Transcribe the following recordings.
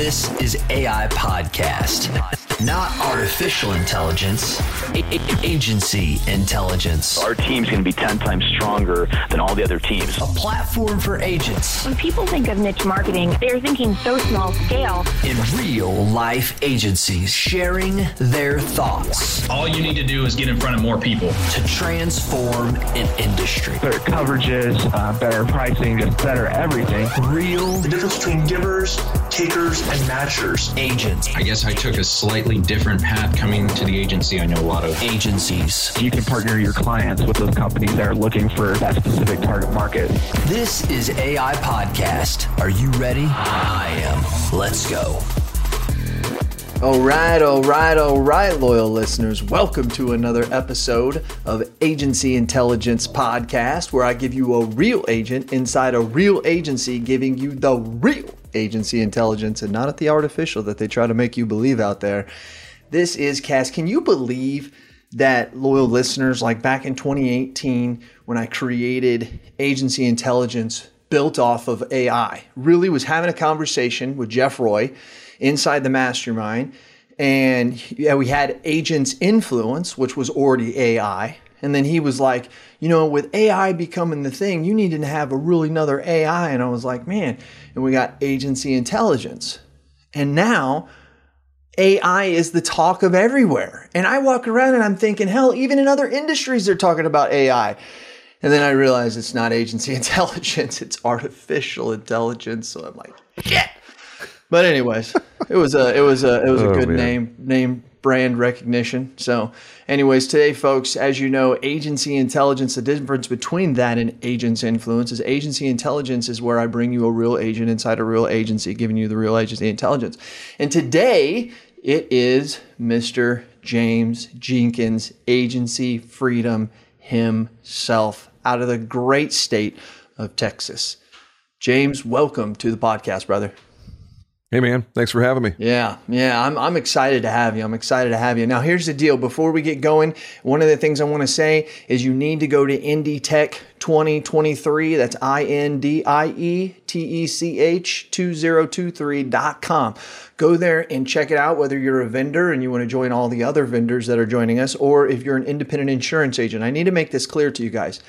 This is AI Podcast. Not artificial intelligence, a- a- agency intelligence. Our team's going to be 10 times stronger than all the other teams. A platform for agents When people think of niche marketing, they're thinking so small scale. in real life agencies sharing their thoughts All you need to do is get in front of more people. to transform an industry. better coverages, uh, better pricing, just better everything. Real the difference between givers, takers, and matchers. agents, I guess I took a slightly different path coming to the agency. I know a lot of agencies. You can partner your clients with those companies that are looking for that specific target market. This is AI Podcast. Are you ready? I am. Let's go. All right, all right, all right, loyal listeners. Welcome to another episode of Agency Intelligence Podcast, where I give you a real agent inside a real agency, giving you the real agency intelligence and not at the artificial that they try to make you believe out there. This is Cass. Can you believe that, loyal listeners, like back in 2018, when I created Agency Intelligence built off of AI, really was having a conversation with Jeff Roy inside the mastermind. And yeah, we had agents influence, which was already AI. And then he was like, you know, with AI becoming the thing, you need to have a really another AI. And I was like, man, and we got agency intelligence. And now AI is the talk of everywhere. And I walk around and I'm thinking, hell, even in other industries, they're talking about AI. And then I realize it's not agency intelligence, it's artificial intelligence. So I'm like, shit. But anyways, it was a it was a it was a Oh, good man. name name brand recognition. So, anyways, today, folks, as you know, agency intelligence. The difference between that and agent's influence is agency intelligence is where I bring you a real agent inside a real agency, giving you the real agency intelligence. And today, it is Mr. James Jenkins, agency freedom himself, out of the great state of Texas. James, welcome to the podcast, brother. Hey man, thanks for having me. Yeah, yeah, I'm, I'm excited to have you. I'm excited to have you. Now, here's the deal. Before we get going, one of the things I want to say is you need to go to Indie Tech 2023. That's I N D I E T E C H 2023.com. Go there and check it out, whether you're a vendor and you want to join all the other vendors that are joining us, or if you're an independent insurance agent. I need to make this clear to you guys.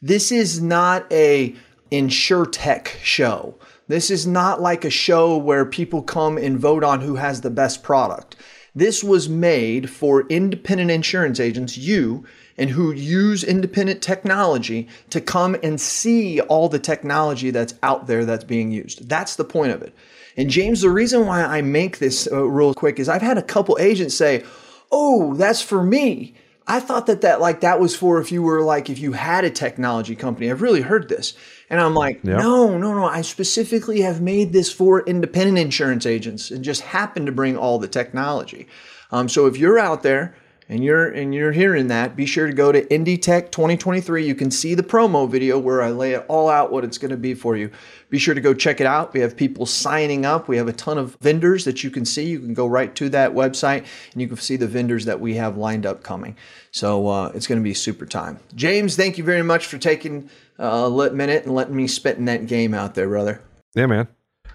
This is not a insure tech show. This is not like a show where people come and vote on who has the best product. This was made for independent insurance agents, you, and who use independent technology to come and see all the technology that's out there that's being used. That's the point of it. And James, the reason why I make this uh, real quick is I've had a couple agents say, "Oh, that's for me." I thought that that like that was for if you were like if you had a technology company. I've really heard this. And I'm like, Yeah. no, no, no. I specifically have made this for independent insurance agents and just happen to bring all the technology. Um, so if you're out there and you're and you're hearing that, be sure to go to Indie Tech 2023. You can see the promo video where I lay it all out what it's going to be for you. Be sure to go check it out. We have people signing up. We have a ton of vendors that you can see. You can go right to that website and you can see the vendors that we have lined up coming. So uh, it's going to be super time. James, thank you very much for taking uh, minute and letting me spit in that game out there, brother. Yeah, man.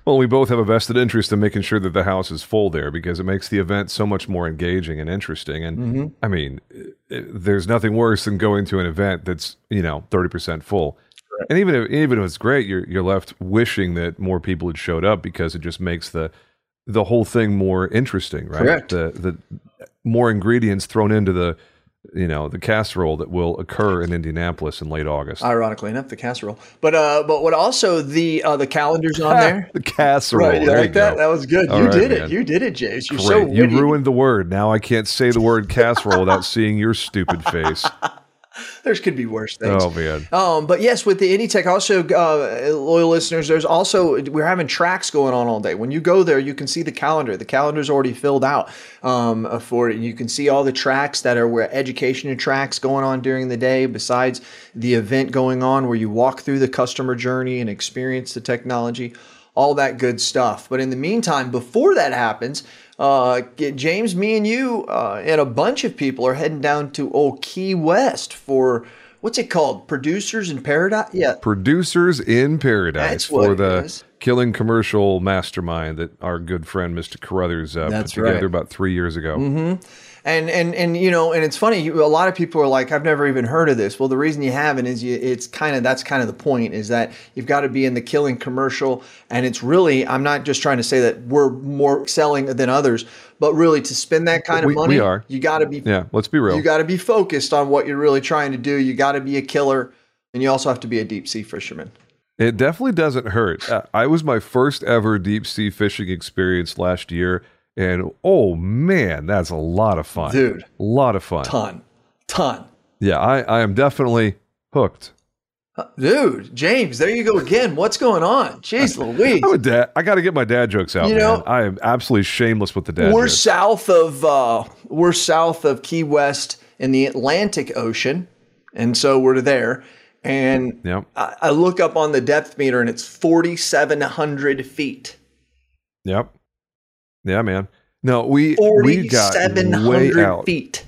Well, we both have a vested interest in making sure that the house is full there because it makes the event so much more engaging and interesting. And Mm-hmm. I mean, there's nothing worse than going to an event that's you know thirty percent full. And even if even if it's great, you're you're left wishing that more people had showed up because it just makes the the whole thing more interesting, right? Correct. The the more ingredients thrown into the you know the casserole that will occur in Indianapolis in late August. Ironically enough, the casserole. But uh, but what also the uh, the calendars on there. the casserole. Right, you there like that? go. That was good. All you right, did it. You did it, James. You're Great. so you ruined the word. Now I can't say the word casserole without seeing your stupid face. There's could be worse things. Oh man. Um, but yes, with the Indie Tech, also uh, loyal listeners, there's also we're having tracks going on all day. When you go there, you can see the calendar. The calendar's already filled out um, uh, for it. You can see all the tracks that are where education tracks going on during the day. Besides the event going on, where you walk through the customer journey and experience the technology, all that good stuff. But in the meantime, before that happens, uh, James, me, and you, uh, and a bunch of people are heading down to Old Key West for what's it called? Producers in Paradise? Yeah. Producers in Paradise for the is. killing commercial mastermind that our good friend Mr. Carruthers uh, put together right. about three years ago. And and and you know, and it's funny. A lot of people are like, "I've never even heard of this." Well, the reason you haven't is you, it's kind of that's kind of the point is that you've got to be in the killing commercial, and it's really. I'm not just trying to say that we're more selling than others, but really to spend that kind of money, we are. You got to be. Yeah, let's be real. You got to be focused on what you're really trying to do. You got to be a killer, and you also have to be a deep sea fisherman. It definitely doesn't hurt. Uh, I was my first ever deep sea fishing experience last year, and oh man, that's a lot of fun, Dude. A lot of fun. Ton, ton. Yeah, I, I am definitely hooked. Dude, James, there you go again. What's going on? Jeez Louise. I'm a dad. I got to get my dad jokes out. You man. know- I am absolutely shameless with the dad we're jokes. south of uh, we're south of Key West in the Atlantic Ocean, and so we're there. And Yep. I, I look up on the depth meter, and it's forty seven hundred feet. Yep. Yeah, man. No, we we got way out. feet.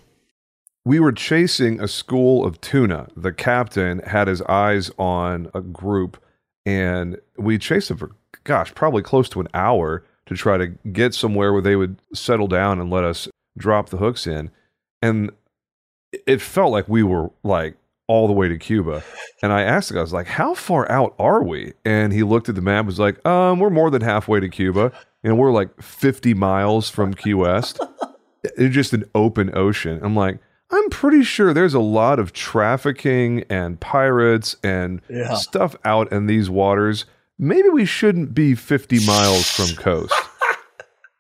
we were chasing a school of tuna. The captain had his eyes on a group, and we chased them for, gosh, probably close to an hour to try to get somewhere where they would settle down and let us drop the hooks in. And it felt like we were like all the way to Cuba. And I asked the guy, I was like, how far out are we? And he looked at the map, was like, um, we're more than halfway to Cuba. And we're like 50 miles from Key West. it's just an open ocean. I'm like, I'm pretty sure there's a lot of trafficking and pirates and Yeah. stuff out in these waters. Maybe we shouldn't be 50 miles from coast.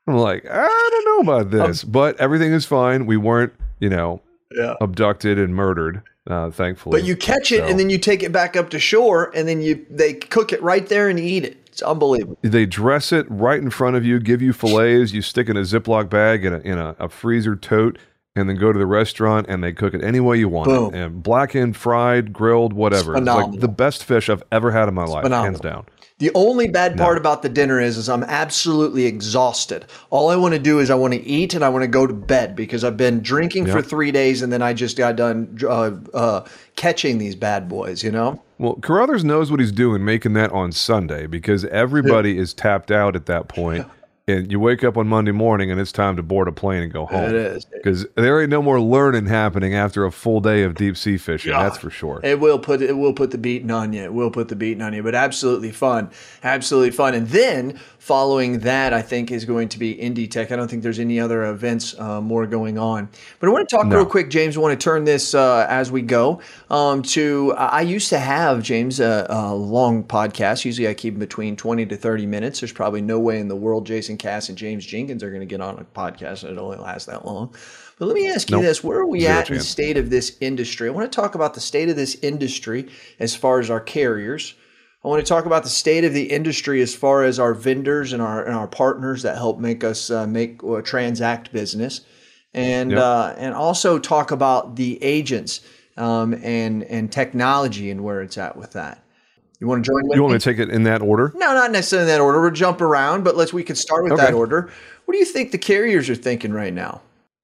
I'm like, I don't know about this, but everything is fine. We weren't, you know, Yeah. abducted and murdered, uh, thankfully. But you catch it, So- and then you take it back up to shore, and then you they cook it right there and eat it. It's unbelievable. they dress it right in front of you, give you fillets, you stick in a Ziploc bag in a, in a, a freezer tote, and then go to the restaurant and they cook it any way you want. Boom. it. And blackened, fried, grilled, whatever. It's, like the best fish I've ever had in my life, phenomenal. hands down. The only bad No. part about the dinner is, is I'm absolutely exhausted. All I want to do is I want to eat and I want to go to bed because I've been drinking for three days and then I just got done uh, uh, catching these bad boys. You know, Well, Carruthers knows what he's doing making that on Sunday because everybody is tapped out at that point, And you wake up on Monday morning and it's time to board a plane and go home. It is. Because there ain't no more learning happening after a full day of deep sea fishing. That's for sure. It will put it will put the beating on you. It will put the beating on you, but absolutely fun, absolutely fun. And then following that, I think is going to be Indie Tech. I don't think there's any other events uh, more going on. But I want to talk No. real quick, James. I want to turn this uh, as we go um, to. I I used to have James a, a long podcast. Usually, I keep them between twenty to thirty minutes. There's probably no way in the world Jason Cass and James Jenkins are going to get on a podcast and it only lasts that long. But let me ask you Nope. this: Where are we Zero at in the state of this industry? I want to talk about the state of this industry as far as our carriers. I want to talk about the state of the industry as far as our vendors and our and our partners that help make us uh, make uh, transact business, and Yep. uh, and also talk about the agents um, and and technology and where it's at with that. You want to join with You want me? to take it in that order? no, not necessarily in that order. We'll jump around, but let's we could start with Okay. that order. What do you think the carriers are thinking right now?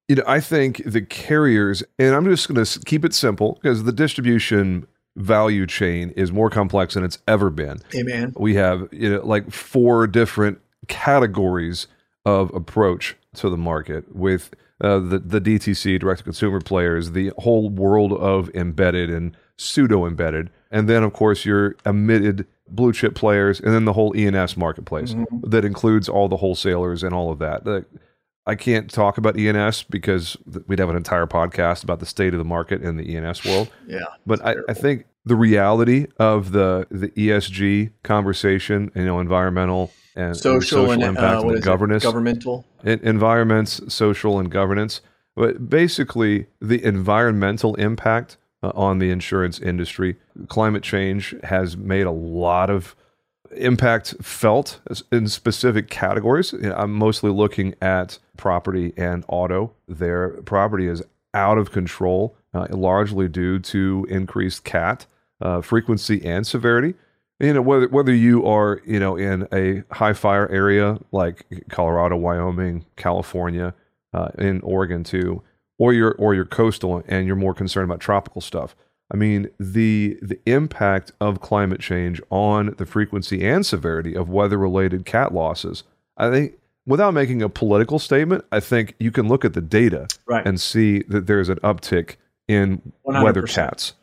You know, I think the carriers, and I'm just going to keep it simple because the distribution value chain is more complex than it's ever been. Hey, man. We have you know like four different categories of approach to the market with uh, the the DTC direct to consumer players, the whole world of embedded and pseudo embedded, and then of course your admitted blue chip players, and then the whole E&S marketplace that includes all the wholesalers and all of that. I can't talk about E&S because we'd have an entire podcast about the state of the market in the E&S world. Yeah. But I, I think the reality of the the ESG conversation, you know, environmental and Social, and impact uh, and what it? governance, governmental. en- environments, social and governance, but basically the environmental impact uh, on the insurance industry. Climate change has made a lot of impact felt in specific categories. I'm mostly looking at property and auto. Their property is out of control, uh, largely due to increased cat uh, frequency and severity. You know whether whether you are you know in a high fire area like Colorado, Wyoming, California, uh, in Oregon too, or you're or you're coastal and you're more concerned about tropical stuff. I mean, the the impact of climate change on the frequency and severity of weather-related cat losses. I think without making a political statement, I think you can look at the data Right. and see that there's an uptick in 100%. weather cats.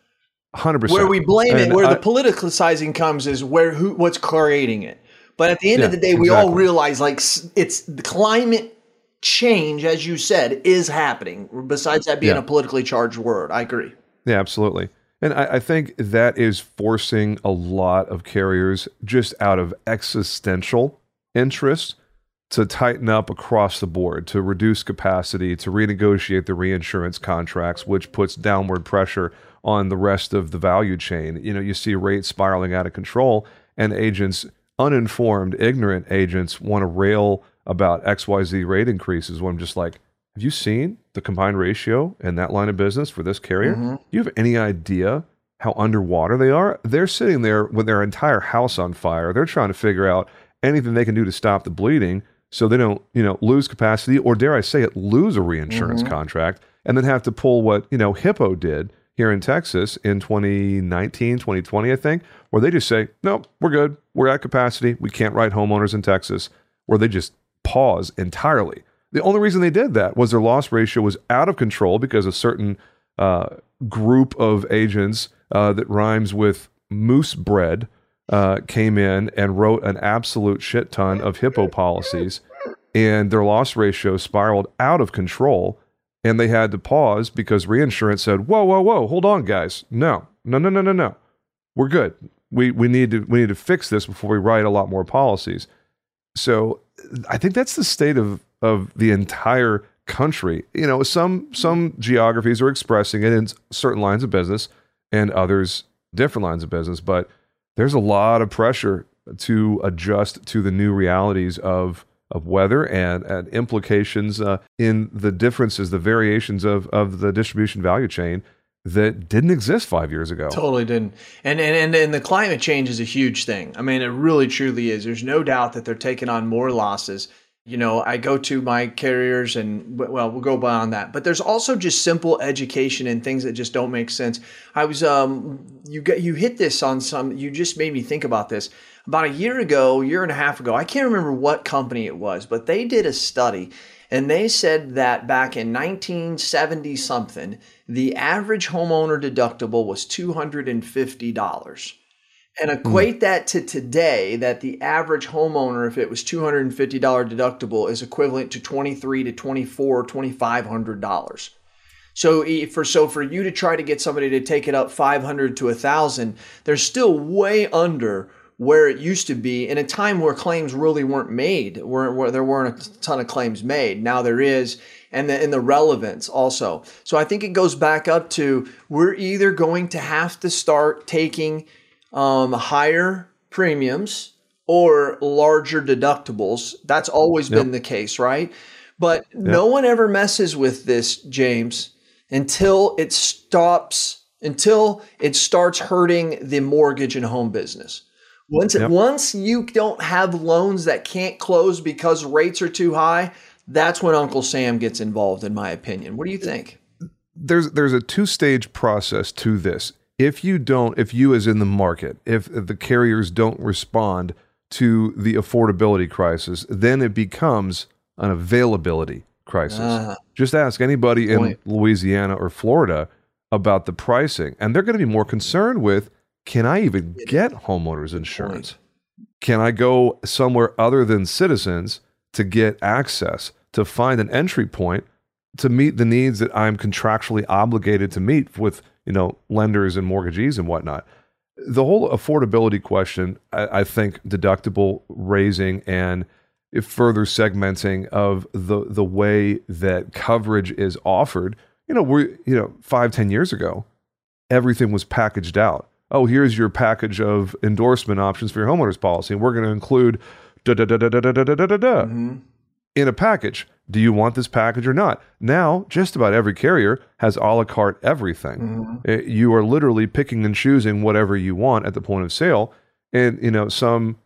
100%. Where we blame it, where I- the politicizing comes, is where who what's creating it. But at the end of the day, we all realize like it's the climate change, as you said, is happening. Besides that being Yeah. a politically charged word, I agree. Yeah, absolutely. And I, I think that is forcing a lot of carriers just out of existential interest to tighten up across the board, to reduce capacity, to renegotiate the reinsurance contracts, which puts downward pressure on the rest of the value chain. You know, you see rates spiraling out of control, and agents, uninformed, ignorant agents, want to rail about XYZ rate increases when I'm just like, have you seen the combined ratio in that line of business for this carrier? Mm-hmm. Do you have any idea how underwater they are? They're sitting there with their entire house on fire. They're trying to figure out anything they can do to stop the bleeding so they don't, you know, lose capacity or dare I say it, lose a reinsurance contract and then have to pull what, you know, Hippo did here in Texas in 2019, 2020, I think, where they just say, nope, we're good. We're at capacity. We can't write homeowners in Texas, where they just pause entirely. The only reason they did that was their loss ratio was out of control because a certain uh, group of agents uh, that rhymes with moose bread uh, came in and wrote an absolute shit ton of hippo policies, and their loss ratio spiraled out of control. And they had to pause because reinsurance said, "Whoa, whoa, whoa! Hold on, guys! No, no, no, no, no, no. We're good. We we need to we need to fix this before we write a lot more policies." So I think that's the state of of the entire country. You know, some some geographies are expressing it in certain lines of business, and others different lines of business. But there's a lot of pressure to adjust to the new realities of of weather and, and implications uh, in the differences, the variations of of the distribution value chain that didn't exist five years ago. Totally didn't. And, and and and the climate change is a huge thing. I mean, it really truly is. There's no doubt that they're taking on more losses. You know, I go to my carriers and well, we'll go beyond that. But there's also just simple education and things that just don't make sense. I was um you get you hit this on some you just made me think about this. About a year ago, year and a half ago, I can't remember what company it was, but they did a study and they said that back in 1970 something, the average homeowner deductible was $250. And hmm. equate that to today, that the average homeowner, if it was $250 deductible, is equivalent to 23 to 24, $2,500. So for so for you to try to get somebody to take it up 500 to 1000, they're still way under where it used to be in a time where claims really weren't made, where, where there weren't a ton of claims made. Now there is, and the, and the relevance also. So I think it goes back up to we're either going to have to start taking um, higher premiums or larger deductibles. That's always been the case, right? But no one ever messes with this, James, until it stops, until it starts hurting the mortgage and home business. Once, Yep. once you don't have loans that can't close because rates are too high, that's when Uncle Sam gets involved, in my opinion. What do you think? there's there's a two stage process to this. If you don't, if you as in the market, if the carriers don't respond to the affordability crisis, then it becomes an availability crisis. Ah. Just ask anybody in Louisiana or Florida about the pricing, and they're going to be more concerned with can I even get homeowners insurance? Can I go somewhere other than Citizens to get access to find an entry point to meet the needs that I'm contractually obligated to meet with you know lenders and mortgagees and whatnot. The whole affordability question, I, I think, deductible raising and if further segmenting of the the way that coverage is offered. You know, we're you know five ten years ago, everything was packaged out. Oh, here's your package of endorsement options for your homeowners policy, and we're going to include da da da da da da da da da da in a package. Do you want this package or not? Now, just about every carrier has a la carte everything. Uh, You are literally picking and choosing whatever you want at the point of sale. And, you know, some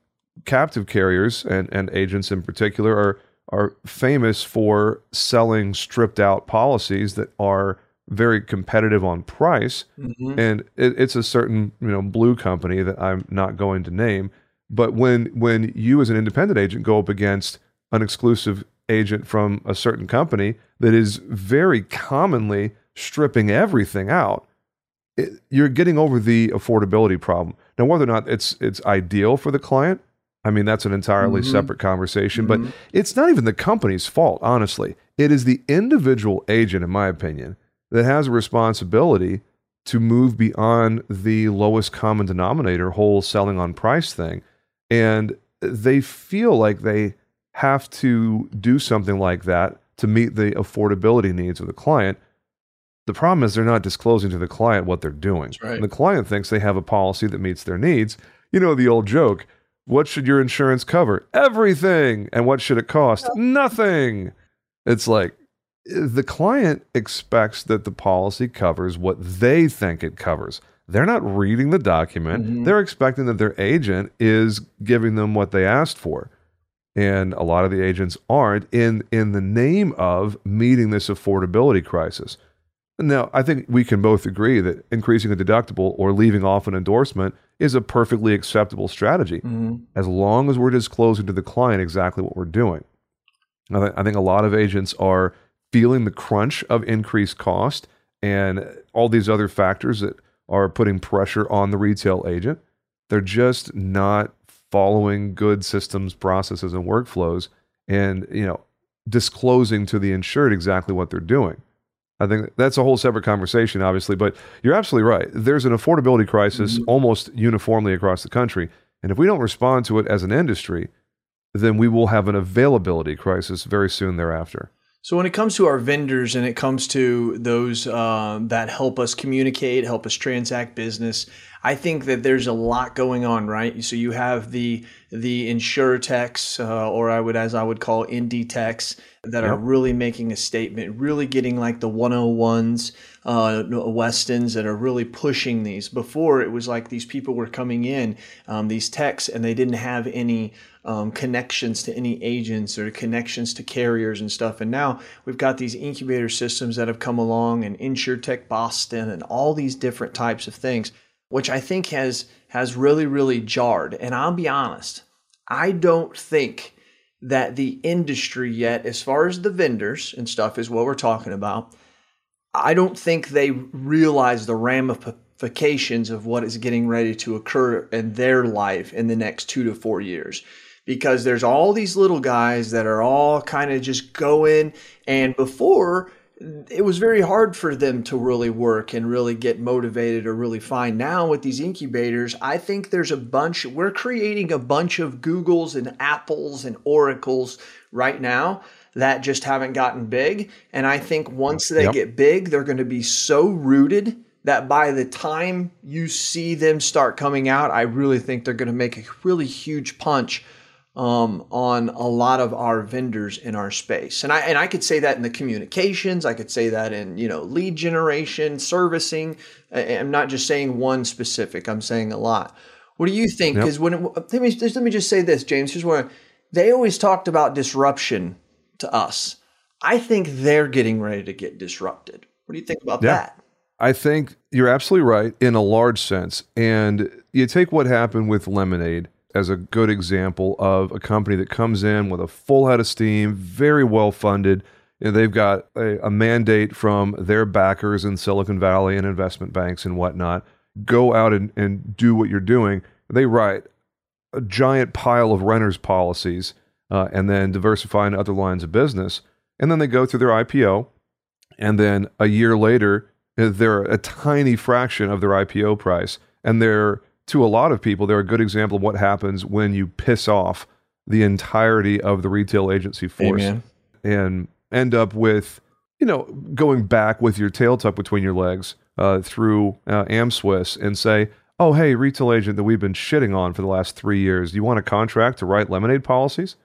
captive carriers and, and agents in particular are, are famous for selling stripped out policies that are very competitive on price, Mhm. and it, it's a certain you know blue company that I'm not going to name. But when when you as an independent agent go up against an exclusive agent from a certain company that is very commonly stripping everything out, it, you're getting over the affordability problem. Now, whether or not it's it's ideal for the client, I mean that's an entirely Mhm. separate conversation. Mhm. But it's not even the company's fault, honestly. It is the individual agent, in my opinion, that has a responsibility to move beyond the lowest common denominator whole selling on price thing. And they feel like they have to do something like that to meet the affordability needs of the client. The problem is they're not disclosing to the client what they're doing. right. And the client thinks they have a policy that meets their needs. You know the old joke what should your insurance cover? Everything. And what should it cost? Nothing. It's like the client expects that the policy covers what they think it covers. They're not reading the document. Mhm. They're expecting that their agent is giving them what they asked for. And a lot of the agents aren't in in the name of meeting this affordability crisis. Now, I think we can both agree that increasing a deductible or leaving off an endorsement is a perfectly acceptable strategy Mhm. as long as we're disclosing to the client exactly what we're doing. I, th- I think a lot of agents are feeling the crunch of increased cost and all these other factors that are putting pressure on the retail agent. They're just not following good systems, processes, and workflows and, you know, disclosing to the insured exactly what they're doing. I think that's a whole separate conversation, obviously, but you're absolutely right. There's an affordability crisis mm-hmm. almost uniformly across the country. And if we don't respond to it as an industry, then we will have an availability crisis very soon thereafter. So when it comes to our vendors and it comes to those um, that help us communicate, help us transact business, I think that there's a lot going on, right? So you have the the insurtechs, uh, or I would, as I would call indie techs, that are really making a statement, really getting like the 101s, uh, Westons that are really pushing these. Before it was like these people were coming in, um, these techs, and they didn't have any um, connections to any agents or connections to carriers and stuff. And now we've got these incubator systems that have come along, and InsureTech Boston, and all these different types of things, which I think has has really really jarred. And I'll be honest, I don't think that the industry yet, as far as the vendors and stuff, is what we're talking about. I don't think they realize the ramifications of what is getting ready to occur in their life in the next two to four years. Because there's all these little guys that are all kind of just going, and before it was very hard for them to really work and really get motivated or really find. Now with these incubators, I think there's a bunch. We're creating a bunch of Googles and Apples and Oracles right now that just haven't gotten big. And I think once they Yep. get big, they're going to be so rooted that by the time you see them start coming out, I really think they're going to make a really huge punch um, on a lot of our vendors in our space. And I and I could say that in the communications, I could say that in you know lead generation, servicing. I- I'm not just saying one specific. I'm saying a lot. What do you think? Yep. Because when it, let me just, let me just say this, James. Here's what they always talked about disruption to us. I think they're getting ready to get disrupted. What do you think about Yeah. that? I think you're absolutely right in a large sense. And you take what happened with Lemonade as a good example of a company that comes in with a full head of steam, very well funded. And they've got a, a mandate from their backers in Silicon Valley and investment banks and whatnot. Go out and, and do what you're doing. They write a giant pile of renters policies uh, and then diversify into other lines of business. And then they go through their IPO. And then a year later, uh, they're a tiny fraction of their IPO price. And they're, to a lot of people, they're a good example of what happens when you piss off the entirety of the retail agency force Amen. and end up with, you know, going back with your tail tucked between your legs uh, through uh, AmSwiss and say, oh, hey, retail agent that we've been shitting on for the last three years, do you want a contract to write lemonade policies?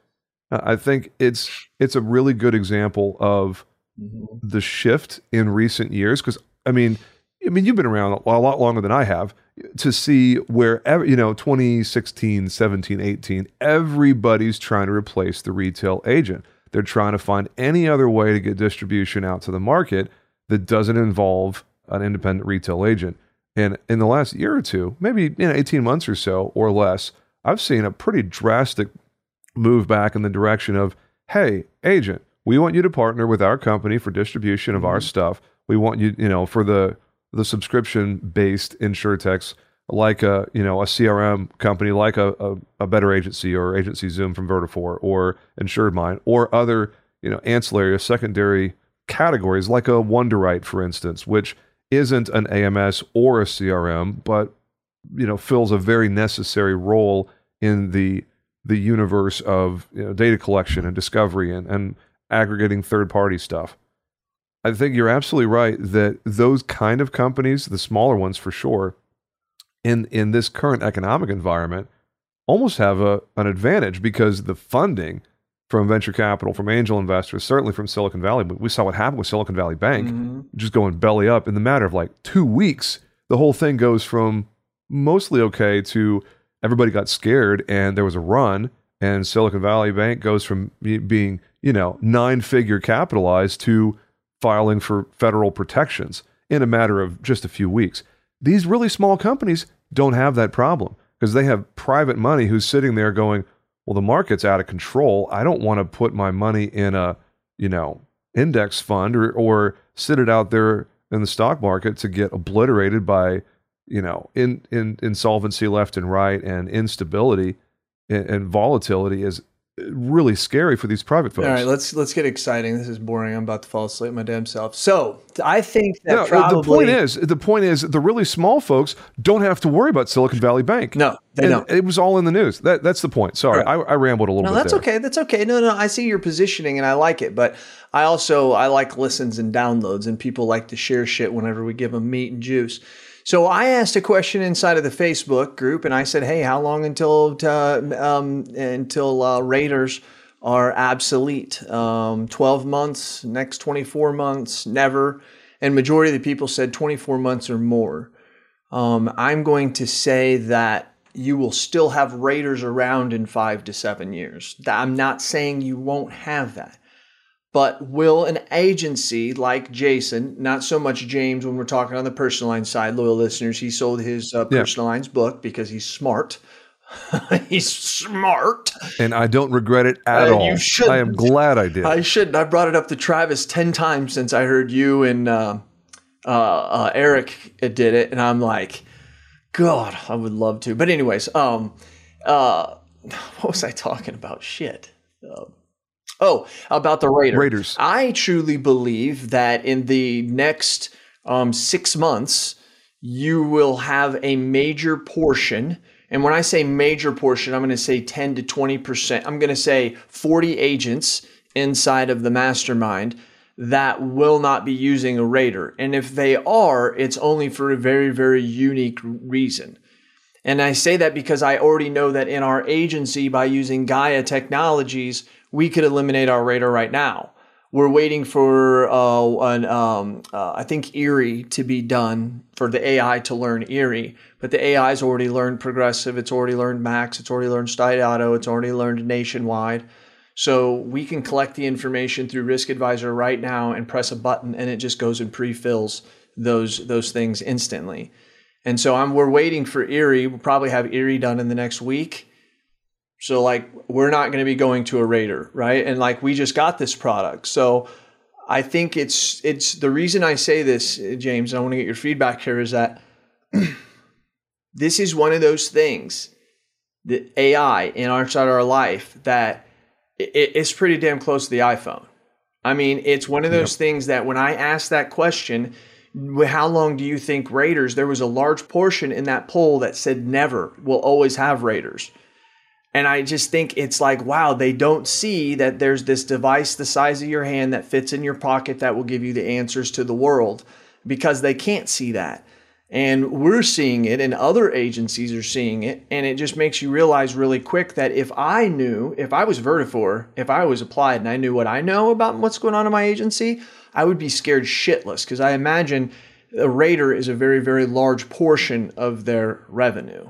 Uh, I think it's it's a really good example of the shift in recent years because I mean, I mean, you've been around a lot longer than I have to see where ev- you know 2016, 17, 18, everybody's trying to replace the retail agent. They're trying to find any other way to get distribution out to the market that doesn't involve an independent retail agent. And in the last year or two, maybe you know, 18 months or so or less, I've seen a pretty drastic move back in the direction of, hey, agent, we want you to partner with our company for distribution of our mm-hmm. stuff. We want you, you know, for the the subscription based insurtechs like a you know a CRM company like a, a, a better agency or agency Zoom from Vertafore or InsuredMine or other you know ancillary or secondary categories like a Wunderite for instance, which isn't an AMS or a CRM, but you know fills a very necessary role in the the universe of you know, data collection and discovery and, and aggregating third party stuff. I think you're absolutely right that those kind of companies, the smaller ones for sure, in in this current economic environment, almost have a an advantage because the funding from venture capital, from angel investors, certainly from Silicon Valley. But we saw what happened with Silicon Valley Bank, Mm-hmm. just going belly up in the matter of like two weeks. The whole thing goes from mostly okay to everybody got scared and there was a run, and Silicon Valley Bank goes from being you know nine figure capitalized to filing for federal protections in a matter of just a few weeks. These really small companies don't have that problem because they have private money who's sitting there going, well, the market's out of control. I don't want to put my money in a, you know, index fund or, or sit it out there in the stock market to get obliterated by, you know, in, in insolvency left and right and instability and, and volatility is really scary for these private folks. All right, let's let's get exciting. This is boring. I'm about to fall asleep my damn self. So I think that No, probably the point is, the point is, the really small folks don't have to worry about Silicon Valley Bank. No, they And don't. It was all in the news. That that's the point. Sorry, I, I rambled a little No, bit. that's there. okay. That's okay. No, no, I see your positioning and I like it, but I also I like listens and downloads, and people like to share shit whenever we give them meat and juice. So I asked a question inside of the Facebook group, and I said, "Hey, how long until uh, um, until uh, raters are obsolete? Um, Twelve months? Next twenty four months? Never?" And majority of the people said twenty four months or more. Um, I'm going to say that you will still have raters around in five to seven years. I'm not saying you won't have that. But will an agency like Jason, not so much James when we're talking on the personal line side, loyal listeners, he sold his uh, Yeah. personal lines book because he's smart. he's smart. And I don't regret it at Uh, all. you shouldn't. I am glad I did. I shouldn't. I brought it up to Travis 10 times since I heard you and uh, uh, uh, Eric did it. And I'm like, God, I would love to. But, anyways, um, uh, what was I talking about? Shit. Um, oh, about the raters. raters. I truly believe that in the next um, six months, you will have a major portion. And when I say major portion, I'm going to say 10 to 20%. I'm going to say 40 agents inside of the mastermind that will not be using a rater. And if they are, it's only for a very, very unique reason. And I say that because I already know that in our agency, by using Gaia Technologies, we could eliminate our rater right now. We're waiting for, uh, an, um, uh, I think, Erie to be done for the AI to learn Erie. But the AI's already learned Progressive, it's already learned Max, it's already learned Stide Auto, it's already learned Nationwide. So we can collect the information through Risk Advisor right now and press a button, and it just goes and pre-fills those those things instantly. And so I'm we're waiting for Erie. We'll probably have Erie done in the next week. So like we're not going to be going to a rater, right? And like we just got this product. So I think it's it's the reason I say this, James, and I want to get your feedback here is that this is one of those things the AI in our side of our life that it, it's pretty damn close to the iPhone. I mean, it's one of those things that when I asked that question, how long do you think raters? There was a large portion in that poll that said never. We'll always have raters. And I just think it's like, wow, they don't see that there's this device the size of your hand that fits in your pocket that will give you the answers to the world because they can't see that. And we're seeing it, and other agencies are seeing it. And it just makes you realize really quick that if I knew, if I was Vertafore, if I was applied and I knew what I know about what's going on in my agency, I would be scared shitless because I imagine a rater is a very, very large portion of their revenue.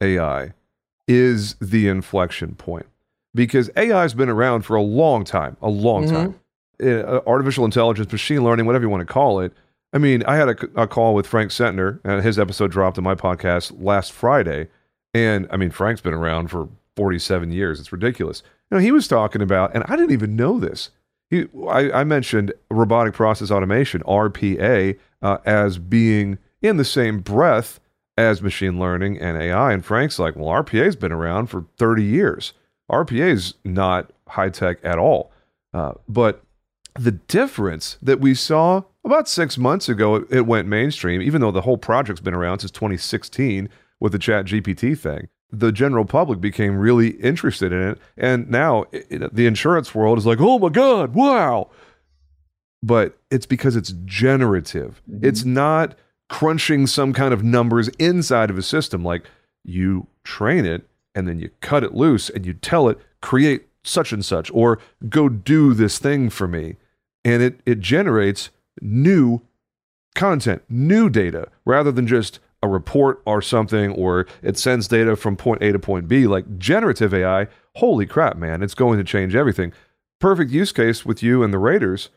AI is the inflection point because AI has been around for a long time, a long Mm-hmm. time. Uh, artificial intelligence, machine learning, whatever you want to call it. I mean, I had a, a call with Frank Sentner, and his episode dropped on my podcast last Friday. And I mean, Frank's been around for 47 years. It's ridiculous. You know, he was talking about, and I didn't even know this. He, I, I mentioned robotic process automation, RPA, uh, as being in the same breath as machine learning and AI. And Frank's like, well, RPA's been around for 30 years. RPA's not high tech at all. Uh, but the difference that we saw about six months ago, it, it went mainstream, even though the whole project's been around since 2016 with the Chat GPT thing. The general public became really interested in it. And now it, the insurance world is like, oh my God, wow. But it's because it's generative. It's not crunching some kind of numbers inside of a system. Like you train it and then you cut it loose and you tell it, create such and such, or go do this thing for me. And it, it generates new content, new data, rather than just a report or something, or it sends data from point A to point B. Like generative AI, holy crap, man, it's going to change everything. Perfect use case with you and the raters.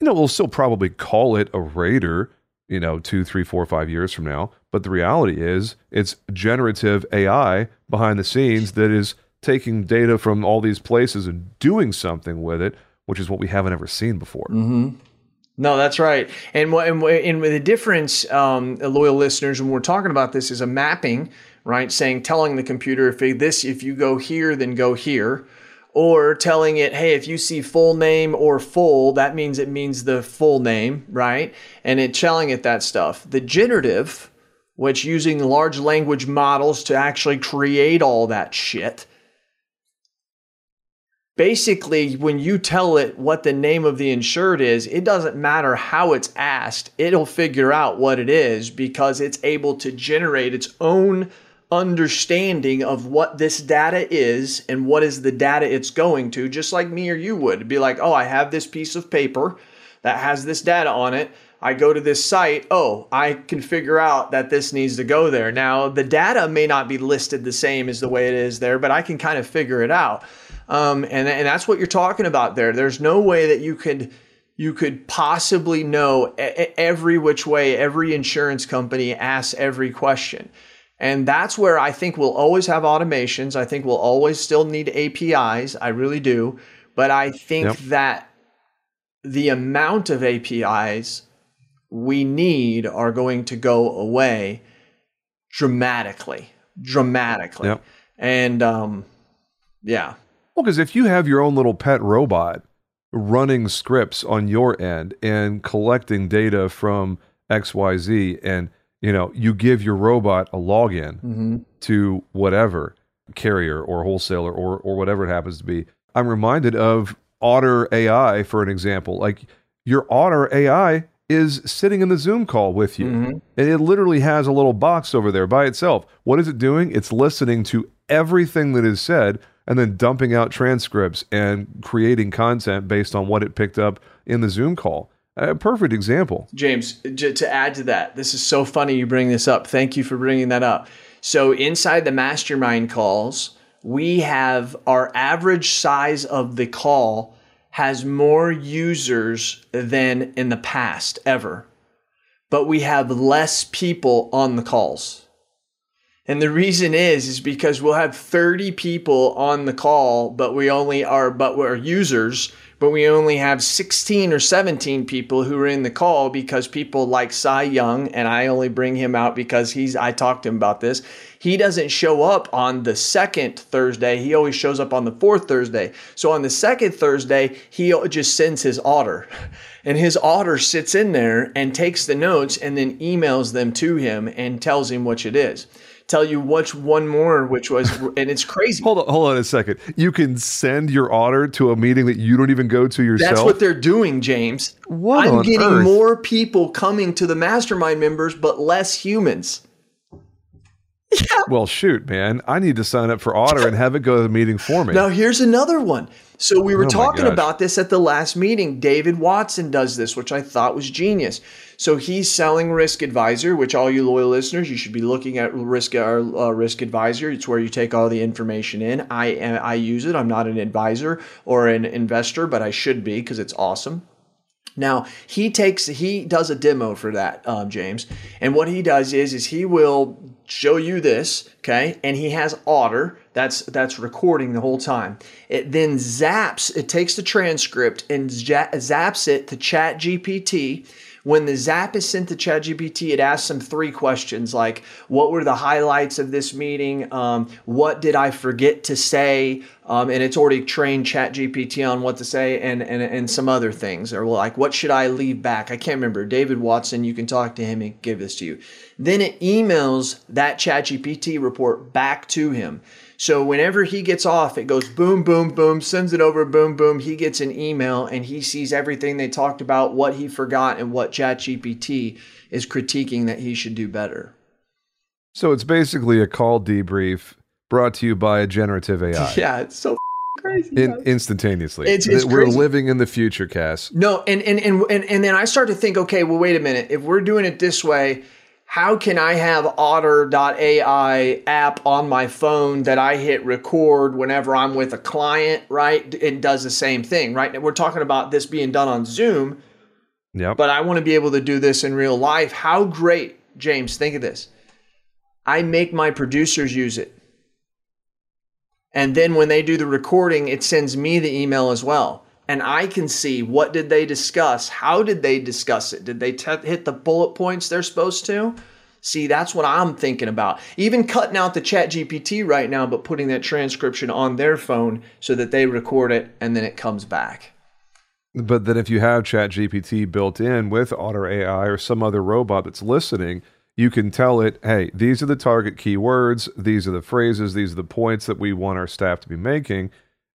You know, we'll still probably call it a rater, you know, two, three, four, five years from now. But the reality is, it's generative AI behind the scenes that is taking data from all these places and doing something with it, which is what we haven't ever seen before. No, that's right. And and, and the difference, um, loyal listeners, when we're talking about this, is a mapping, right? Saying, telling the computer if this, if you go here, then go here, or telling it, hey, if you see full name or full, that means it means the full name, right? And it telling it that stuff. The generative, which using large language models to actually create all that shit basically when you tell it what the name of the insured is it doesn't matter how it's asked it'll figure out what it is because it's able to generate its own understanding of what this data is and what is the data it's going to just like me or you would be like oh i have this piece of paper that has this data on it I go to this site, oh, I can figure out that this needs to go there. Now, the data may not be listed the same as the way it is there, but I can kind of figure it out. Um, and, and that's what you're talking about there. There's no way that you could you could possibly know every which way every insurance company asks every question. And that's where I think we'll always have automations. I think we'll always still need APIs. I really do. But I think Yep. that the amount of APIs we need are going to go away dramatically, dramatically. Yep. And um, yeah, Well, because if you have your own little pet robot running scripts on your end and collecting data from XYZ, and you know, you give your robot a login mm-hmm. to whatever carrier or wholesaler or or whatever it happens to be. I'm reminded of Otter AI for an example. Like your Otter AI is sitting in the Zoom call with you. Mm-hmm. And it literally has a little box over there by itself. What is it doing? It's listening to everything that is said and then dumping out transcripts and creating content based on what it picked up in the Zoom call. A perfect example. James, to add to that, this is so funny you bring this up. Thank you for bringing that up. So, inside the mastermind calls, we have our average size of the call has more users than in the past ever, but we have less people on the calls. And the reason is is because we'll have 30 people on the call, but we only are but we're users, but we only have 16 or 17 people who are in the call because people like Cy Young, and I only bring him out because he's I talked to him about this. He doesn't show up on the second Thursday. He always shows up on the fourth Thursday. So on the second Thursday, he just sends his Otter. And his otter sits in there and takes the notes and then emails them to him and tells him which it is. Tell you which one more, which was, and it's crazy. hold on, hold on a second. You can send your otter to a meeting that you don't even go to yourself. That's what they're doing, James. What I'm getting earth? more people coming to the mastermind members, but less humans. Well, shoot, man. I need to sign up for Otter and have it go to the meeting for me. Now, here's another one. So, we were Oh talking about this at the last meeting. David Watson does this, which I thought was genius. So, he's selling Risk Advisor, which all you loyal listeners, you should be looking at Risk our, uh, Risk Advisor. It's where you take all the information in. I I use it. I'm not an advisor or an investor, but I should be because it's awesome. Now he takes he does a demo for that, um, James, and what he does is is he will show you this, okay, and he has Otter that's that's recording the whole time. It then zaps, it takes the transcript and zaps it to Chat GPT. When the zap is sent to ChatGPT, it asks them three questions like, "What were the highlights of this meeting? Um, what did I forget to say?" Um, and it's already trained ChatGPT on what to say, and, and and some other things, or like, "What should I leave back?" I can't remember. David Watson, you can talk to him and give this to you. Then it emails that ChatGPT report back to him. So whenever he gets off, it goes boom, boom, boom, sends it over, boom, boom. He gets an email and he sees everything they talked about, what he forgot, and what ChatGPT is critiquing that he should do better. So it's basically a call debrief brought to you by a generative AI. Yeah, it's so crazy. In, instantaneously. It's- it's We're crazy. living in the future, Cass. No, and and, and and and then I start to think, okay, well, wait a minute. If we're doing it this way, how can I have Otter.ai app on my phone that I hit record whenever I'm with a client, right? It does the same thing, right? We're talking about this being done on Zoom, Yep. but I want to be able to do this in real life. How great, James, think of this. I make my producers use it. And then when they do the recording, it sends me the email as well. And I can see what did they discuss? How did they discuss it? Did they hit the bullet points they're supposed to? See, that's what I'm thinking about. Even cutting out the chat GPT right now, but putting that transcription on their phone so that they record it and then it comes back. But then if you have ChatGPT built in with Otter AI or some other robot that's listening, you can tell it, hey, these are the target keywords, these are the phrases, these are the points that we want our staff to be making.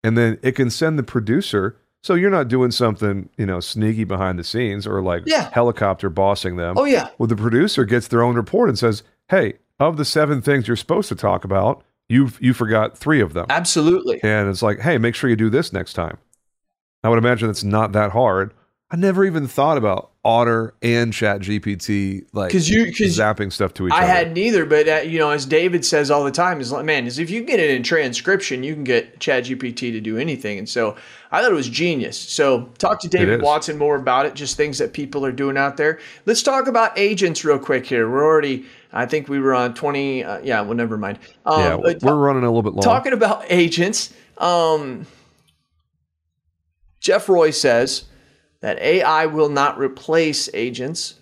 And then it can send the producer. So you're not doing something, you know, sneaky behind the scenes or like Yeah. helicopter bossing them. Oh, yeah. Well, the producer gets their own report and says, hey, of the seven things you're supposed to talk about, you've you forgot three of them. Absolutely. And it's like, hey, make sure you do this next time. I would imagine it's not that hard. I never even thought about Otter and Chat GPT like 'Cause you- 'cause zapping stuff to each I other. I had neither, but uh, you know, as David says all the time, is like, man, is if you get it in transcription, you can get ChatGPT to do anything. And so I thought it was genius. So talk to David. Watson more about it, just things that people are doing out there. Let's talk about agents real quick here. We're already, I think we were on twenty. Uh, yeah, well, never mind. Um, yeah, we're running a little bit long. talking about agents. Um, Jeff Roy says that AI will not replace agents,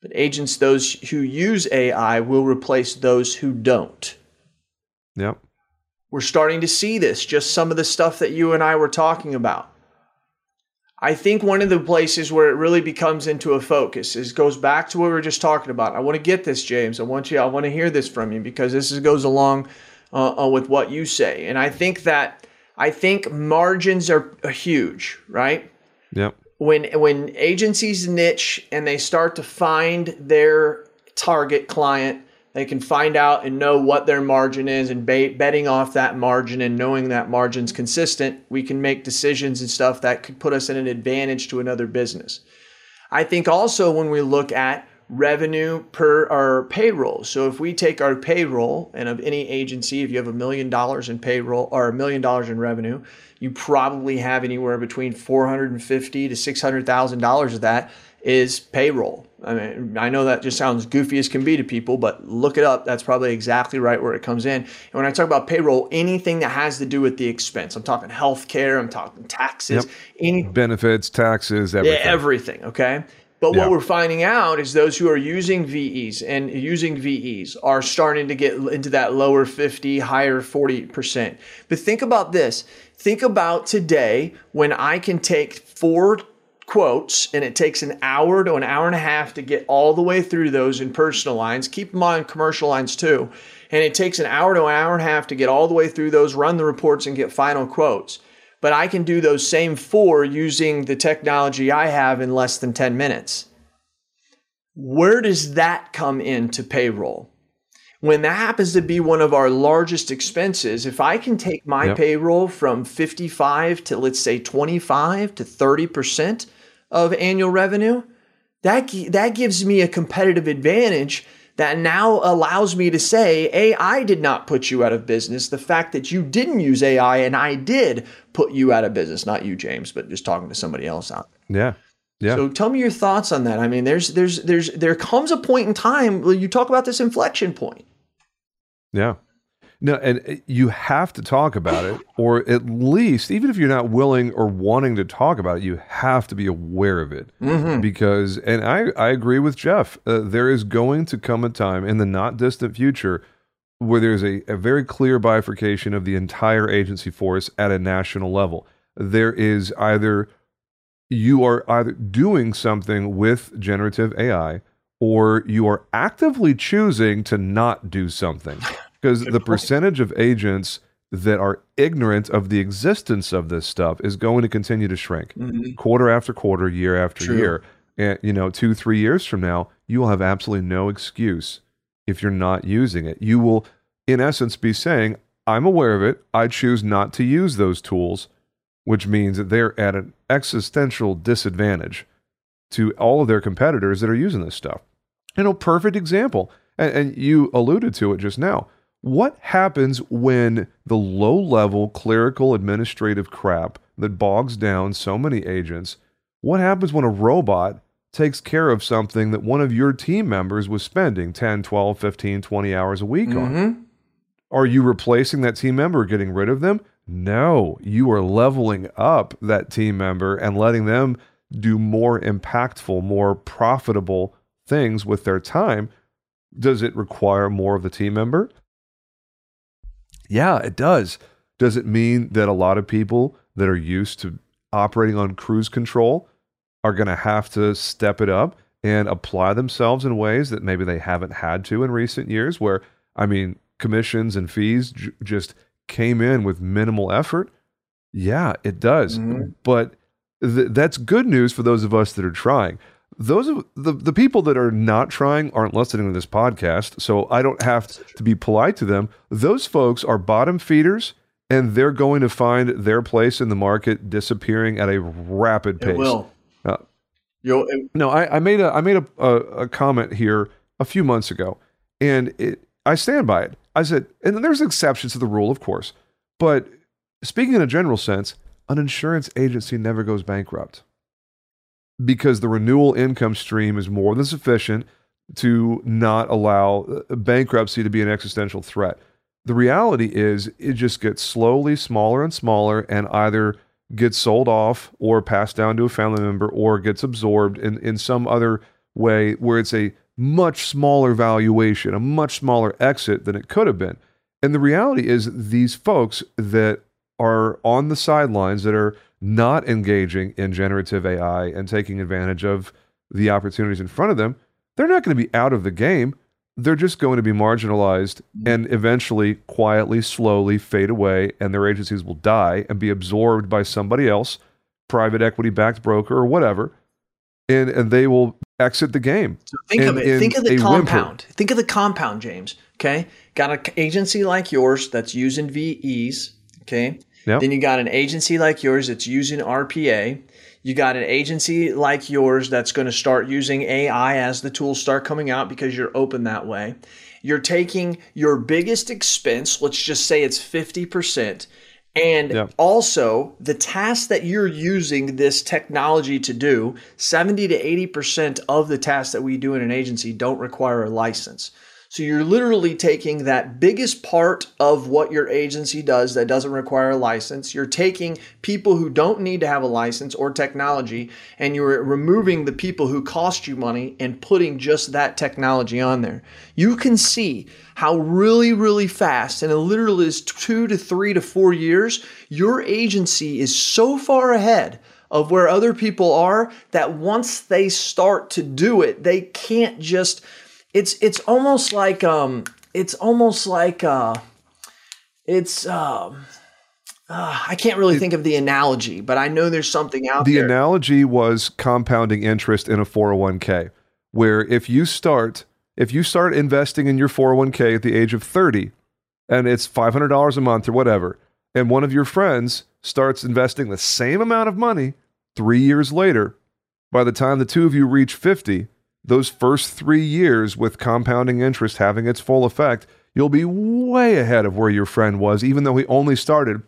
but agents, those who use AI, will replace those who don't. yep. We're starting to see this, just some of the stuff that you and I were talking about. I think one of the places where it really becomes into a focus is goes back to what we were just talking about. I want to get this, James. I want you. I want to hear this from you because this is, goes along uh, uh, with what you say. And I think that I think margins are, are huge, right? Yep. When when agencies niche and they start to find their target client they can find out and know what their margin is and ba- betting off that margin and knowing that margin's consistent we can make decisions and stuff that could put us in an advantage to another business. I think also when we look at revenue per our payroll so if we take our payroll and of any agency if you have a million dollars in payroll or a million dollars in revenue you probably have anywhere between 450 to 600 thousand dollars of that is payroll i mean i know that just sounds goofy as can be to people but look it up that's probably exactly right where it comes in and when i talk about payroll anything that has to do with the expense i'm talking health care i'm talking taxes Yep. any Benefits, taxes, everything. yeah, everything. everything. Okay. But Yeah. what we're finding out is those who are using VEs and using VEs are starting to get into that lower 50, higher 40%. But think about this. Think about today when I can take four quotes and it takes an hour to an hour and a half to get all the way through those in personal lines. Keep them on commercial lines too. And it takes an hour to an hour and a half to get all the way through those, run the reports, and get final quotes. But I can do those same four using the technology I have in less than 10 minutes. Where does that come into payroll? When that happens to be one of our largest expenses, if I can take my Yep. payroll from 55 to let's say 25 to 30% of annual revenue, that that gives me a competitive advantage that now allows me to say AI did not put you out of business. The fact that you didn't use AI and I did put you out of business, not you James, but just talking to somebody else out there. Yeah. Yeah. So tell me your thoughts on that. I mean, there's there's there's there comes a point in time where you talk about this inflection point. Yeah. No, and uh, you have to talk about it, or at least, even if you're not willing or wanting to talk about it, you have to be aware of it. Because, and I, I agree with Jeff, uh, there is going to come a time in the not distant future where there's a, a very clear bifurcation of the entire agency force at a national level. There is either you are either doing something with generative AI or you are actively choosing to not do something. Because the percentage of agents that are ignorant of the existence of this stuff is going to continue to shrink mm-hmm. quarter after quarter, year after True. year. And, you know, two, three years from now, you will have absolutely no excuse if you're not using it. You will, in essence, be saying, I'm aware of it. I choose not to use those tools, which means that they're at an existential disadvantage to all of their competitors that are using this stuff. And a perfect example, and, and you alluded to it just now. What happens when the low level clerical administrative crap that bogs down so many agents? What happens when a robot takes care of something that one of your team members was spending 10, 12, 15, 20 hours a week on? Mm-hmm. Are you replacing that team member or getting rid of them? No, you are leveling up that team member and letting them do more impactful, more profitable things with their time. Does it require more of the team member? Yeah, it does. Does it mean that a lot of people that are used to operating on cruise control are going to have to step it up and apply themselves in ways that maybe they haven't had to in recent years? Where, I mean, commissions and fees j- just came in with minimal effort. Yeah, it does. But th- that's good news for those of us that are trying. Those of the, the people that are not trying aren't listening to this podcast, so I don't have to be polite to them. Those folks are bottom feeders, and they're going to find their place in the market disappearing at a rapid pace. It will. Uh, it- no, I, I made a I made a, a, a comment here a few months ago, and it, I stand by it. I said, and there's exceptions to the rule, of course, but speaking in a general sense, an insurance agency never goes bankrupt because the renewal income stream is more than sufficient to not allow uh, bankruptcy to be an existential threat. The reality is, it just gets slowly smaller and smaller, and either gets sold off or passed down to a family member or gets absorbed in, in some other way where it's a much smaller valuation, a much smaller exit than it could have been. And the reality is, these folks that are on the sidelines that are not engaging in generative AI and taking advantage of the opportunities in front of them, they're not going to be out of the game. They're just going to be marginalized and eventually, quietly, slowly fade away, and their agencies will die and be absorbed by somebody else, private equity backed broker or whatever, and, and they will exit the game. think of it. Think of the whimper. compound. Think of the compound, James. Okay. Got an agency like yours that's using VEs. Okay. Yep. Then you got an agency like yours that's using RPA. You got an agency like yours that's going to start using AI as the tools start coming out because you're open that way. You're taking your biggest expense, let's just say it's 50%, and Yep. also the tasks that you're using this technology to do, 70 to 80% of the tasks that we do in an agency don't require a license. So you're literally taking that biggest part of what your agency does that doesn't require a license. You're taking people who don't need to have a license or technology, and you're removing the people who cost you money and putting just that technology on there. You can see how really, really fast, and it literally is two to three to four years, your agency is so far ahead of where other people are that once they start to do it, they can't just it's it's almost like um it's almost like uh it's um uh, I can't really think of the analogy, but I know there's something out the there. The analogy was compounding interest in a 401k, where if you start if you start investing in your 401k at the age of 30 and it's $500 a month or whatever, and one of your friends starts investing the same amount of money 3 years later, by the time the two of you reach 50, those first 3 years with compounding interest having its full effect, you'll be way ahead of where your friend was even though he only started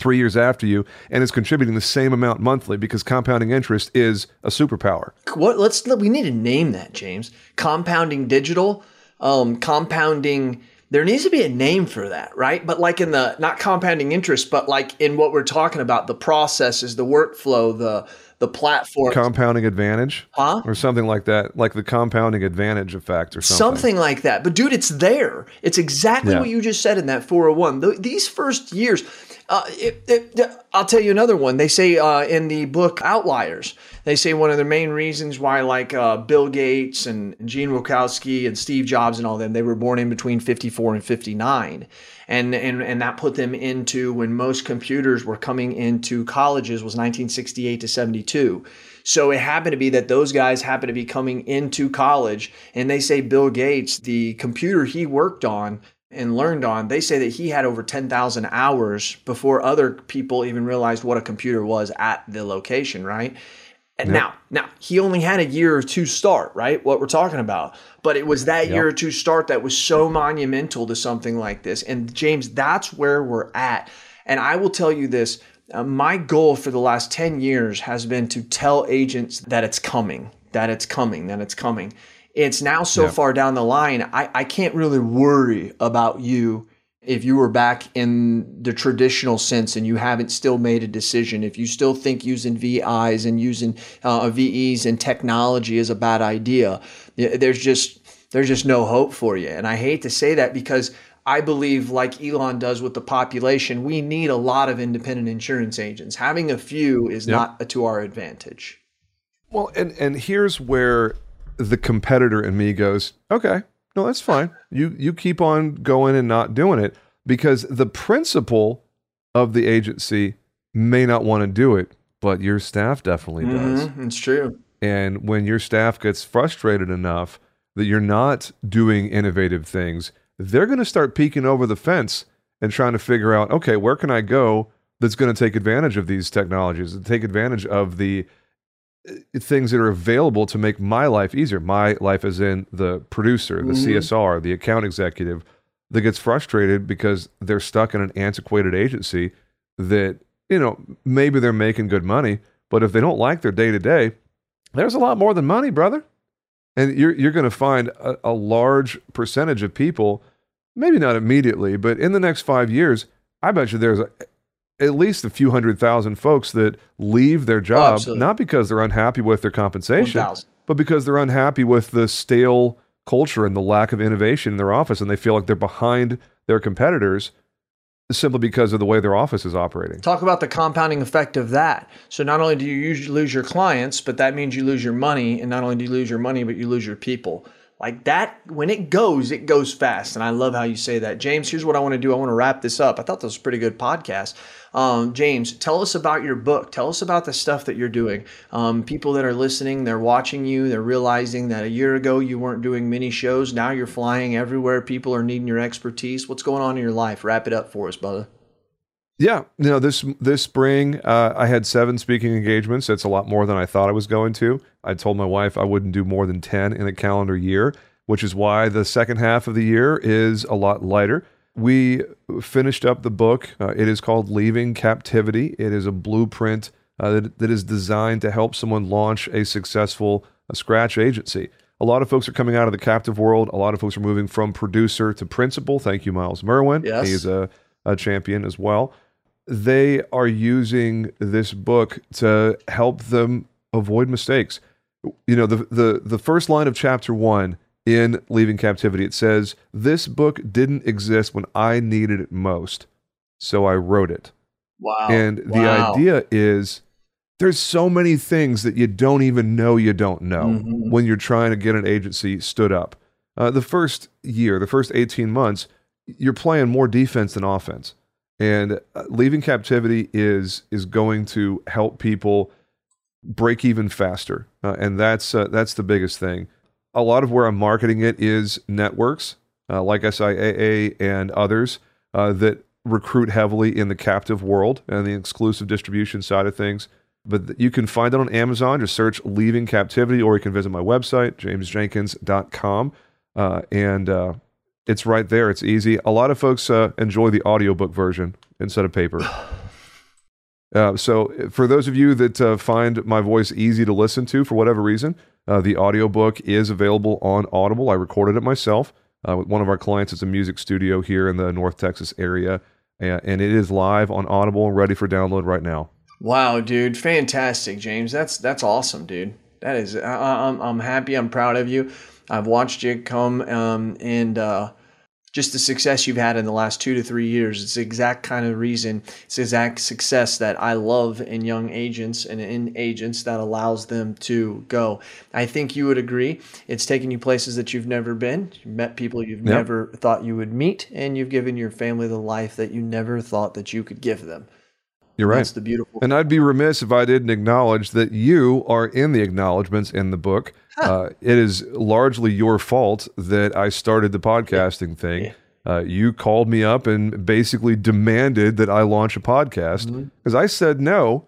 three years after you and is contributing the same amount monthly because compounding interest is a superpower. what let's we need to name that james compounding digital um, compounding there needs to be a name for that right but like in the not compounding interest but like in what we're talking about the processes the workflow the the platform Compounding advantage, Huh? or something like that, like the compounding advantage effect, or something. something like that but dude it's there it's exactly Yeah. what you just said in that 401 Th- these first years uh, it, it, i'll tell you another one. They say uh, in the book outliers they say one of the main reasons why like uh, bill gates and gene Wachowski and steve jobs and all them they were born in between 54 and 59 and, and and that put them into when most computers were coming into colleges was 1968 to 72 so it happened to be that those guys happened to be coming into college, and they say Bill Gates, the computer he worked on and learned on, they say that he had over 10,000 hours before other people even realized what a computer was at the location, right? And now, now he only had a year or two start, right? What we're talking about, but it was that year or two start that was so monumental to something like this. And James, that's where we're at. And I will tell you this: uh, my goal for the last ten years has been to tell agents that it's coming, that it's coming, that it's coming. It's now so far down the line, I, I can't really worry about you if you were back in the traditional sense and you haven't still made a decision, if you still think using VIs and using uh, VEs and technology is a bad idea, there's just there's just no hope for you. And I hate to say that because I believe, like Elon does with the population, we need a lot of independent insurance agents. Having a few is not to our advantage. Well, and and here's where the competitor in me goes, okay, no, that's fine. You you keep on going and not doing it because the principal of the agency may not want to do it, but your staff definitely does. Mhm, It's true. And when your staff gets frustrated enough that you're not doing innovative things, they're going to start peeking over the fence and trying to figure out, okay, where can I go that's going to take advantage of these technologies and take advantage of the Uh, things that are available to make my life easier. My life as in the producer, the mm-hmm. CSR, the account executive that gets frustrated because they're stuck in an antiquated agency that, you know, maybe they're making good money, but if they don't like their day to day, there's a lot more than money, brother. And you're you're going to find a, a large percentage of people, maybe not immediately, but in the next five years, I bet you there's a, at least a few hundred thousand folks that leave their job oh, absolutely. not because they're unhappy with their compensation, 1,000. but because they're unhappy with the stale culture and the lack of innovation in their office, and they feel like they're behind their competitors simply because of the way their office is operating. Talk about the compounding effect of that. So not only do you lose your clients, but that means you lose your money, and not only do you lose your money, but you lose your people. Like that, when it goes, it goes fast, and I love how you say that, James. Here's what I want to do. I want to wrap this up. I thought this was a pretty good podcast. Um, James, tell us about your book. Tell us about the stuff that you're doing. Um, people that are listening, they're watching you. They're realizing that a year ago you weren't doing many shows. Now you're flying everywhere. People are needing your expertise. What's going on in your life? Wrap it up for us, brother. Yeah, you know this this spring uh, I had seven speaking engagements. That's a lot more than I thought I was going to. I told my wife I wouldn't do more than ten in a calendar year, which is why the second half of the year is a lot lighter. We finished up the book. Uh, it is called Leaving Captivity. It is a blueprint uh, that, that is designed to help someone launch a successful uh, scratch agency. A lot of folks are coming out of the captive world. A lot of folks are moving from producer to principal. Thank you, Miles Merwin. Yes. He's a, a champion as well. They are using this book to help them avoid mistakes. You know, the, the, the first line of chapter one in Leaving Captivity, it says, This book didn't exist when I needed it most, so I wrote it. Wow. And the idea is there's so many things that you don't even know you don't know Mhm. when you're trying to get an agency stood up. Uh, the first year, the first 18 months, you're playing more defense than offense. And uh, leaving captivity is is going to help people break even faster, uh, and that's uh, that's the biggest thing. A lot of where I'm marketing it is networks uh, like SIAA and others uh, that recruit heavily in the captive world and the exclusive distribution side of things. But you can find it on Amazon. Just search Leaving Captivity, or you can visit my website, jamesjenkins.com. Uh, and uh, it's right there. It's easy. A lot of folks uh, enjoy the audiobook version instead of paper. Uh, so, for those of you that uh, find my voice easy to listen to for whatever reason, uh, the audiobook is available on Audible. I recorded it myself. Uh, with one of our clients is a music studio here in the North Texas area, and, and it is live on Audible and ready for download right now. Wow, dude, fantastic, James. That's that's awesome, dude. That is, I, I- I'm I'm happy. I'm proud of you. I've watched you come, um, and uh, just the success you've had in the last two to three years. It's the exact kind of reason. It's the exact success that I love in young agents and in agents that allows them to go. I think you would agree. It's taken you places that you've never been. You've met people you've Yep. never thought you would meet, and you've given your family the life that you never thought that you could give them. You're right. That's the beautiful. And I'd be remiss if I didn't acknowledge that you are in the acknowledgments in the book. Uh, it is largely your fault that I started the podcasting thing. Uh, you called me up and basically demanded that I launch a podcast Mm-hmm. because I said no.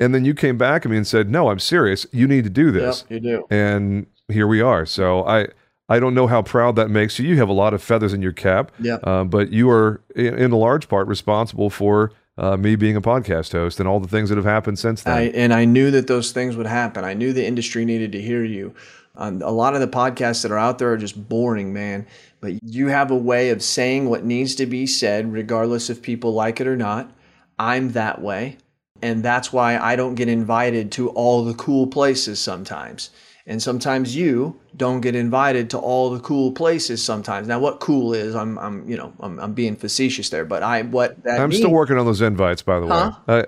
And then you came back at me and said, No, I'm serious. You need to do Yep, this. you do. And here we are. So I. I don't know how proud that makes you. You have a lot of feathers in your cap, Yep. uh, but you are, in, in a large part, responsible for uh, me being a podcast host and all the things that have happened since then. I, and I knew that those things would happen. I knew the industry needed to hear you. Um, a lot of the podcasts that are out there are just boring, man. But you have a way of saying what needs to be said, regardless if people like it or not. I'm that way. And that's why I don't get invited to all the cool places sometimes. And sometimes you don't get invited to all the cool places sometimes. Now, what cool is, I'm, I'm you know, I'm, I'm being facetious there, but I, what that I'm means, still working on those invites, by the Huh? way. I,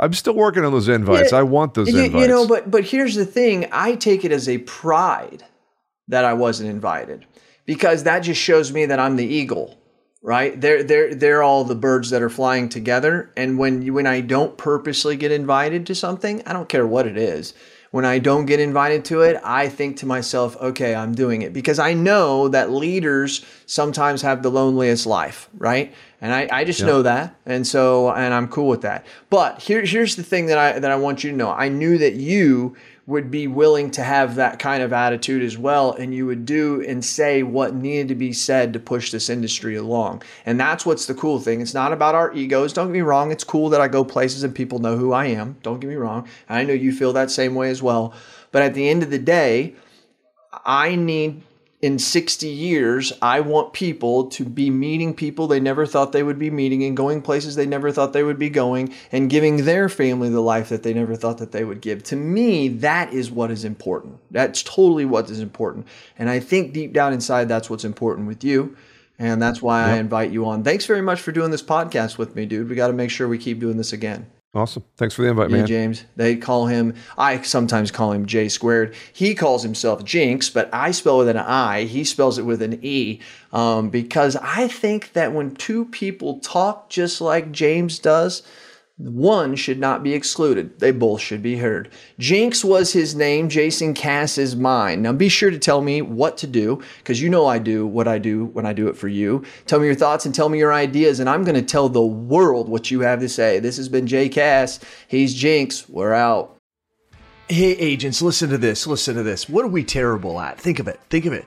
I'm still working on those invites. Yeah, I want those you, invites. you know, but but here's the thing: I take it as a pride that I wasn't invited because that just shows me that I'm the eagle, right? They're they're they're all the birds that are flying together, and when you, when I don't purposely get invited to something, I don't care what it is. When I don't get invited to it, I think to myself, okay, I'm doing it because I know that leaders sometimes have the loneliest life, right? And I, I just know that. And so, and I'm cool with that. But here, here's the thing that I, that I want you to know. I knew that you would be willing to have that kind of attitude as well. And you would do and say what needed to be said to push this industry along. And that's what's the cool thing. It's not about our egos. Don't get me wrong. It's cool that I go places and people know who I am. Don't get me wrong. I know you feel that same way as well. But at the end of the day, I need in 60 years, I want people to be meeting people they never thought they would be meeting and going places they never thought they would be going and giving their family the life that they never thought that they would give. To me, that is what is important. That's totally what is important. And I think deep down inside, that's what's important with you. And that's why I invite you on. Thanks very much for doing this podcast with me, dude. We got to make sure we keep doing this again. Awesome. Thanks for the invite, Yeah, man. James. They call him. I sometimes call him J squared. He calls himself Jinx, but I spell with an I. He spells it with an E, um, because I think that when two people talk just like James does, one should not be excluded. They both should be heard. Jinx was his name. Jason Cass is mine. Now be sure to tell me what to do because you know I do what I do when I do it for you. Tell me your thoughts and tell me your ideas, and I'm going to tell the world what you have to say. This has been Jay Cass. He's Jinx. We're out. Hey, agents, listen to this. Listen to this. What are we terrible at? Think of it. Think of it.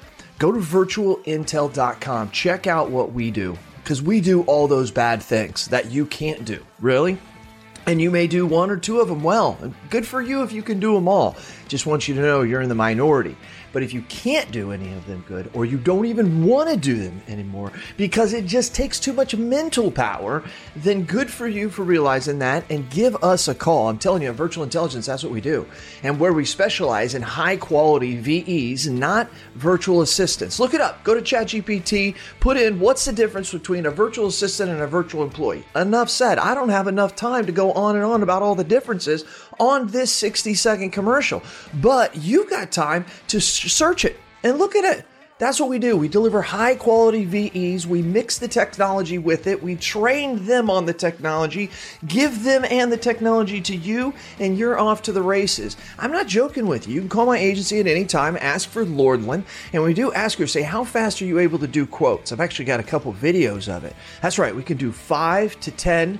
go to virtualintel.com. Check out what we do because we do all those bad things that you can't do. Really? And you may do one or two of them well. Good for you if you can do them all. Just want you to know you're in the minority. But if you can't do any of them good, or you don't even want to do them anymore because it just takes too much mental power, then good for you for realizing that and give us a call. I'm telling you, virtual intelligence, that's what we do. And where we specialize in high quality VEs, not virtual assistants. Look it up. Go to ChatGPT, put in what's the difference between a virtual assistant and a virtual employee. Enough said. I don't have enough time to go on and on about all the differences on this 60 second commercial, but you've got time to search it and look at it. That's what we do. We deliver high quality VEs. We mix the technology with it. We train them on the technology, give them and the technology to you, and you're off to the races. I'm not joking with you. You can call my agency at any time, ask for Lordland, and we do ask her, say, how fast are you able to do quotes? I've actually got a couple videos of it. That's right. We can do five to 10